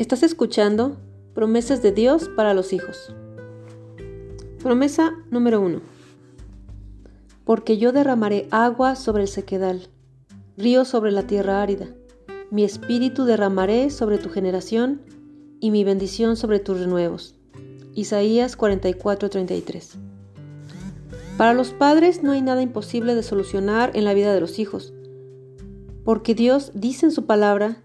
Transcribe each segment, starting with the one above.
Estás escuchando promesas de Dios para los hijos. Promesa número 1. Porque yo derramaré agua sobre el sequedal, río sobre la tierra árida. Mi espíritu derramaré sobre tu generación y mi bendición sobre tus renuevos. Isaías 44:33. Para los padres no hay nada imposible de solucionar en la vida de los hijos, porque Dios dice en su palabra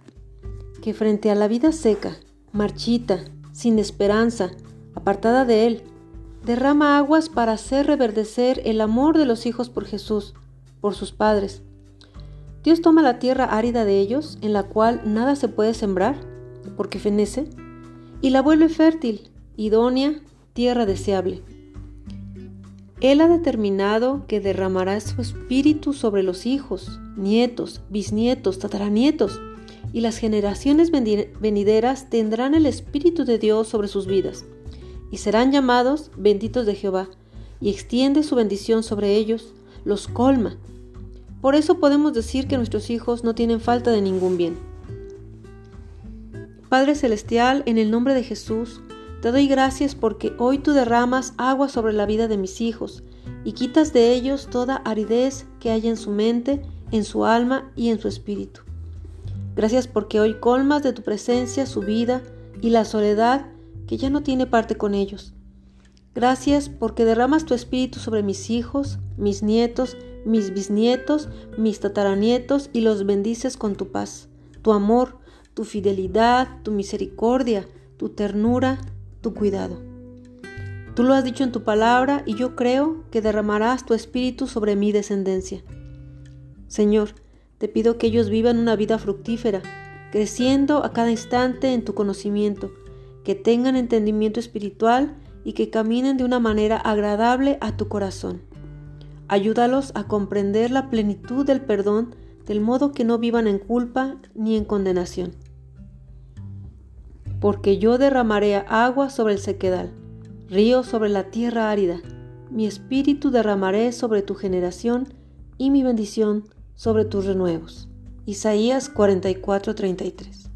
que frente a la vida seca, marchita, sin esperanza, apartada de Él, derrama aguas para hacer reverdecer el amor de los hijos por Jesús, por sus padres. Dios toma la tierra árida de ellos, en la cual nada se puede sembrar, porque fenece, y la vuelve fértil, idónea, tierra deseable. Él ha determinado que derramará su espíritu sobre los hijos, nietos, bisnietos, tataranietos, y las generaciones venideras tendrán el Espíritu de Dios sobre sus vidas, y serán llamados benditos de Jehová, y extiende su bendición sobre ellos, los colma. Por eso podemos decir que nuestros hijos no tienen falta de ningún bien. Padre Celestial, en el nombre de Jesús, te doy gracias porque hoy tú derramas agua sobre la vida de mis hijos y quitas de ellos toda aridez que haya en su mente, en su alma y en su espíritu. Gracias porque hoy colmas de tu presencia su vida y la soledad que ya no tiene parte con ellos. Gracias porque derramas tu espíritu sobre mis hijos, mis nietos, mis bisnietos, mis tataranietos y los bendices con tu paz, tu amor, tu fidelidad, tu misericordia, tu ternura, tu cuidado. Tú lo has dicho en tu palabra y yo creo que derramarás tu espíritu sobre mi descendencia. Señor, te pido que ellos vivan una vida fructífera, creciendo a cada instante en tu conocimiento, que tengan entendimiento espiritual y que caminen de una manera agradable a tu corazón. Ayúdalos a comprender la plenitud del perdón del modo que no vivan en culpa ni en condenación. Porque yo derramaré agua sobre el sequedal, río sobre la tierra árida, mi espíritu derramaré sobre tu generación y mi bendición sobre tus renuevos. Isaías 44:33